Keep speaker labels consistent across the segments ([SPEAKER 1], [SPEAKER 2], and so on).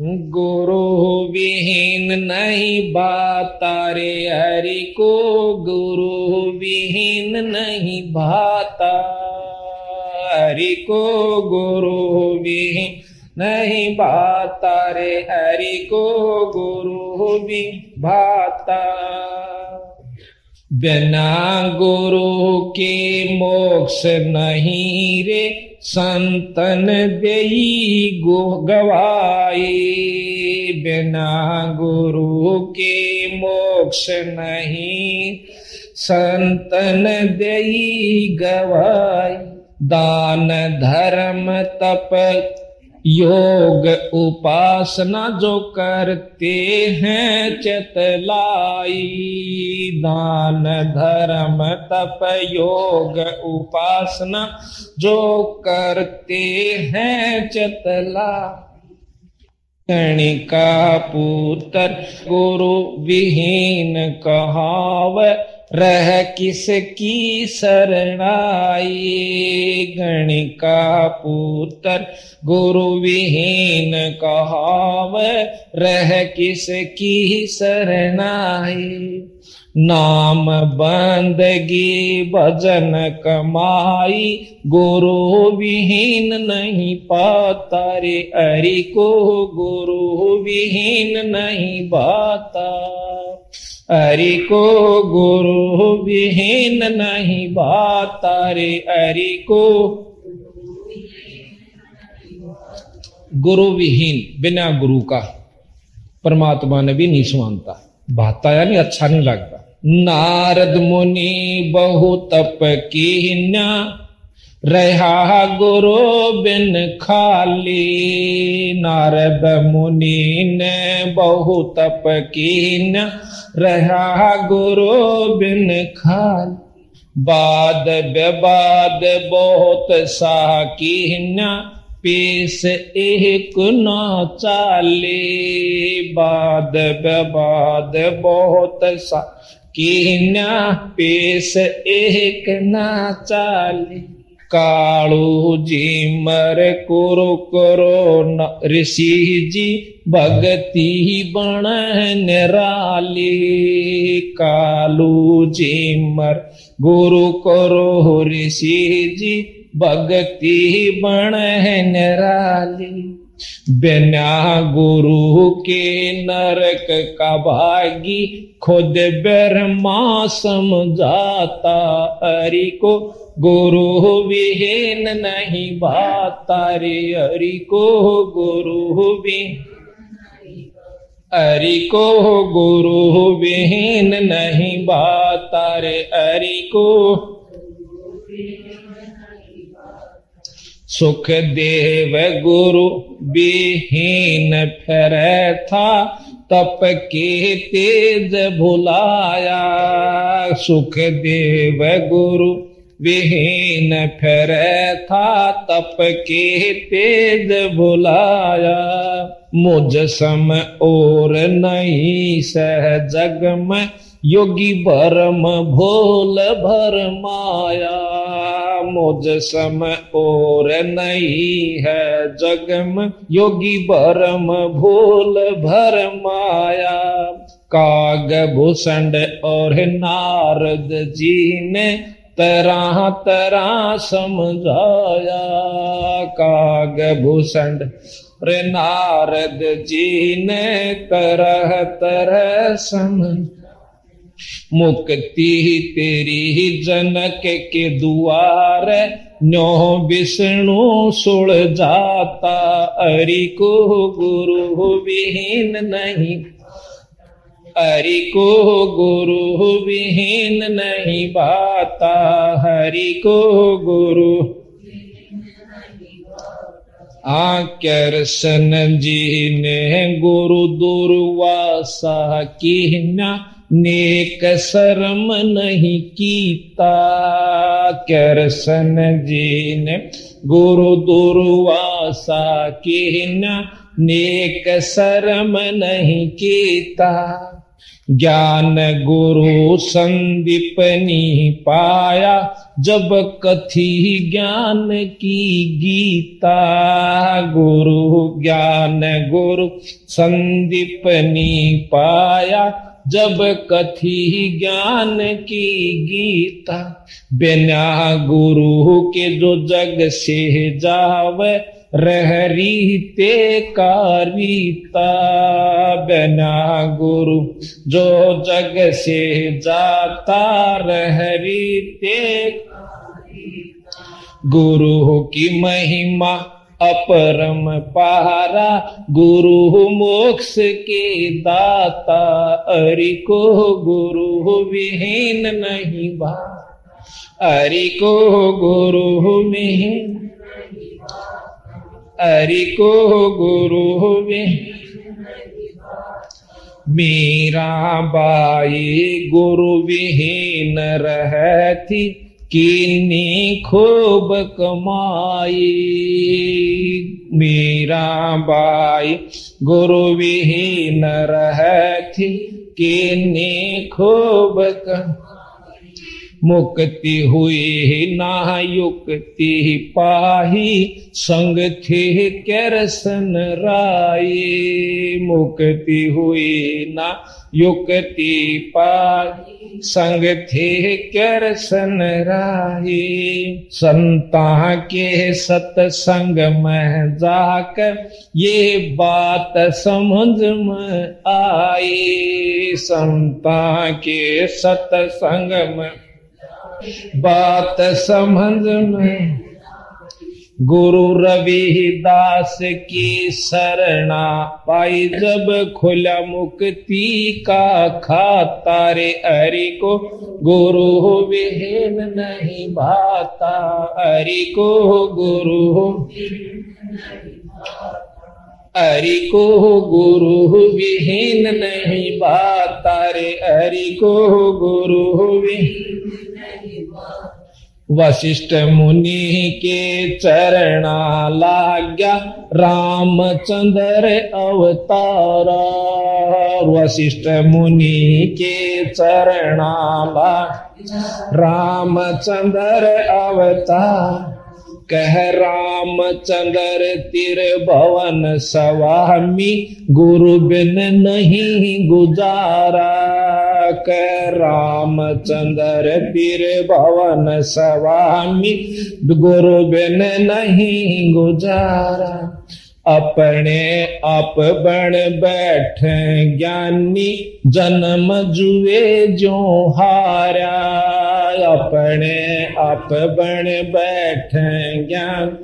[SPEAKER 1] गुरु विहीन नहीं भाता रे हरि को गुरु विहीन नहीं भाता हरि को गुरु विहीन नहीं भाता रे हरि को गुरु भी भाता बिना गुरु के मोक्ष नहीं रे, संतन देई गो गवाई बिना गुरु के मोक्ष नहीं, संतन देई गवाई दान धर्म तप योग उपासना जो करते हैं, चतलाई, दान, धर्म, तप, योग उपासना जो करते हैं चतला कणिका पुत्र गुरु विहीन कहाव रह किसकी शरणाई? गणिका पुत्र गुरु विहीन कहाव, रह किसकी शरणाई? नाम बंदगी भजन कमाई गुरु विहीन नहीं पाता रे अरि को गुरु विहीन नहीं बाता हरि को गुरु विहीन नहीं बात रे हरि को गुरु विहीन बिना गुरु का परमात्मा ने भी नहीं सुनता भाता यानी अच्छा नहीं लगता। नारद मुनि बहु तप की रहा गुरु बिन खाली। नारद मुनि ने बहु तप की रहा गुरु बिन खाल। बाद बेबाद बहुत सा की पेश एक न चाले। बाद बेबाद बहुत सा की पेश एक न चाले। कालू जी मर कुरु करो ऋषि जी भगती बण निराली, कालू जी मर। गुरु करो ऋषि जी, भगती बण निराली। बिना गुरु के नरक का भागी, खुद ब्रह्मा समझाता, हरि को गुरु विहीन नहीं बाता रे हरि को गुरु भी हरि को गुरु विहीन नहीं बाता रे हरि को सुख देव गुरु विहीन फिर था तप के तेज भुलाया। सुख देव गुरु विहीन फिर था तप के तेज भुलाया। मुझ सम और नहीं सह जग में योगी भरम भोल भर माया। मुझ सम और नहीं है जग में योगी भरम भोल भर माया। काग भूषण और नारद जी ने तरह तरह समझाया। काग भूषण नारद जी ने तरह तरह समझ। मुक्ति तेरी जनक के दुआर। न्यो विष्णु सुड़ जाता। अरि को गुरु विहीन नहीं। हरि को गुरु विहीन नहीं बाता हरि को गुरु। आकर्षण जी ने गुरु दुर्वासा की नेक शर्म नहीं कीता। करसन जी ने गुरु दुर्वासा की नेक शर्म नहीं कीता। ज्ञान गुरु संदीपनी पाया, जब कथी ज्ञान की गीता। गुरु ज्ञान गुरु संदीपनी पाया, जब कथी ज्ञान की गीता। बिना गुरु के जो जग से जावे रहरीते कारिता बना गुरु, जो जग से जाता रहरीते। गुरु की महिमा अपरम पारा, गुरु मोक्ष के दाता, अरि को गुरु विहीन नहीं बा। अरि को गुरु विहीन हरि को गुरु मीरा बाई गुरु विहीन रहती, किन्नी खूब कमाई। मीरा बाई गुरु विहीन रहती, किन्नी खूब कमाई। मुक्ति हुई ना, युक्ति पाही। संग थे करसन राय मुक्ति हुई ना, युक्ति पाही। संग थे करसन राय संता के सत्संग में जाकर ये बात समझ में आई। संता के सत्संग में बात समझ में। गुरु रविदास की शरणा पाई जब खुला मुक्ति का खाता। रे हरि को गुरु विहीन नहीं भाता। हरि को गुरु हरि को गुरु विहीन नहीं भाता। रे हरि को गुरु विहीन वशिष्ठ मुनि के चरणा लाग्या रामचंद्र अवतारा। वशिष्ठ मुनि के चरणा रामचंद्र अवतार। कह रामचंद्र तिर भवन स्वामी, गुरु बिन नहीं गुजारा। कह रामचंद्र तिर भवन स्वामी गुरु बिन नहीं गुजारा। अपने आप बन बैठ ज्ञानी, जन्म जुए जो हारा। अपने आप बन बैठ ज्ञान,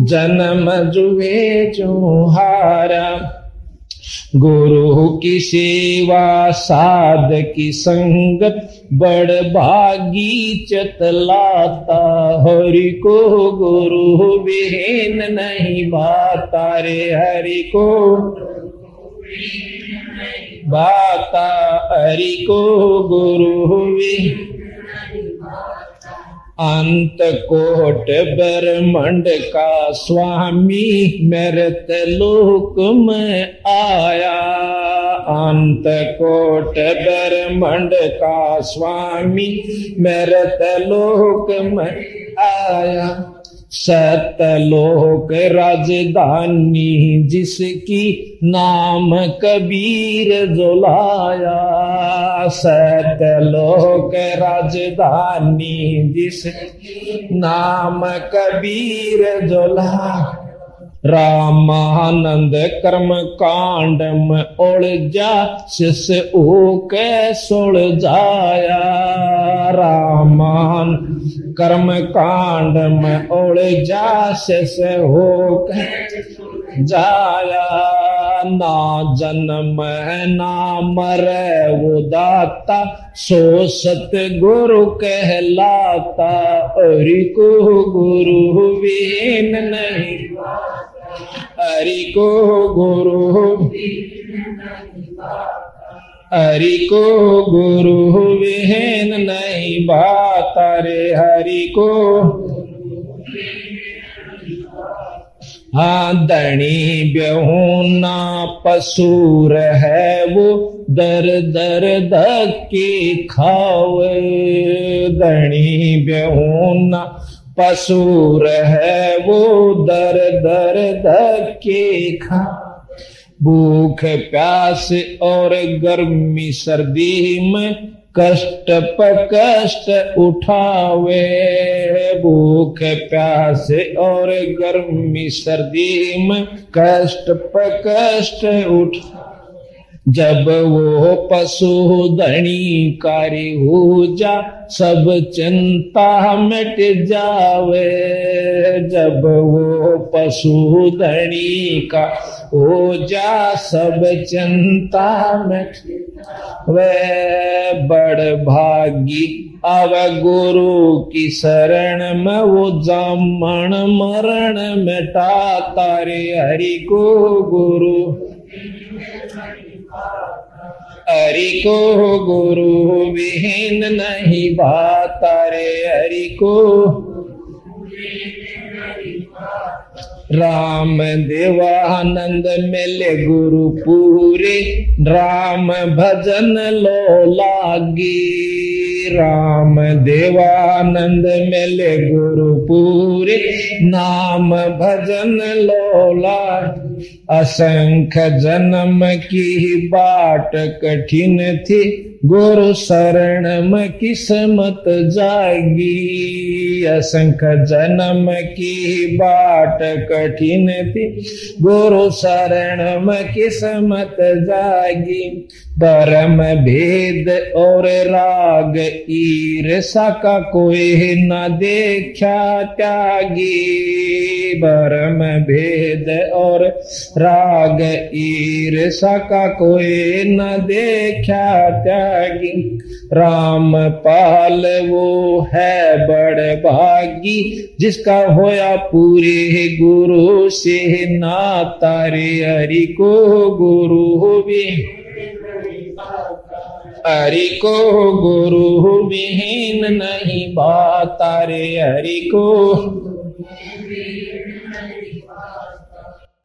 [SPEAKER 1] जन्म जुए जो हारा। गुरु की सेवा साध की संगत, बड़ भागी चतलाता। हरि को गुरु विहीन नहीं बाता रे, हरि को बाता हरि को गुरु विहीन अंत कोट ब्रह्मंड का स्वामी मेरे लोक में आया। अंत कोट ब्रह्मंड का स्वामी मेरे लोक में आया। सतलोक राजधानी, जिसकी नाम कबीर जोलाया। सतलोक राजधानी जिस नाम कबीर जोलाया। रामानंद कर्म कांड में उलझा शिष ऊक सुल जाया। रामान कर्म कांड में उलझा शिष हो जाया। ना जन्म ना मर, वो दाता सो सत गुरु कहलाता। और को गुरु विहीन नहीं हरि को गुरु हरि को गुरु विहीन नहीं बात रे हरि को। हाँ दणी बेहूना पसूर है वो दर दर धक्के खावे। दणी बेहूना पसूर है वो दर दर धक्के खा भूख, प्यास और गर्मी सर्दी में कष्ट पर कष्ट उठावे। भूख, प्यास और गर्मी सर्दी में कष्ट पर कष्ट उठा जब वो पशु धनी कारी हो जा सब चिंता मिट जावे। जब वो पशु धनी का हो जा सब चिंता मिट वे बड़ भागी अब गुरु की शरण में, वो जामण मरण मिटा तारे हरि को गुरु। हरि को गुरु विहीन नहीं बात रे हरि को राम देवानंद मिले गुरु पूरे, राम भजन लो लागी। राम देवानंद मिले गुरु पूरे, नाम भजन लो लागी। असंख जन्म की बाट कठिन थी। गुरु शरण में किस्मत जागी असंख जन्म की बाट कठिन थी। गुरु शरण में किस्मत जागी परम भेद और राग ईर्षा का कोई न देखा त्यागी। परम भेद और राग ईर्षा का कोई न देखा त्यागी। राम पाल वो है बड़ भागी, जिसका होया पूरे गुरु से ना तारे हरि को गुरु भी। हरि को गुरु विहीन नहीं बात रे हरि को।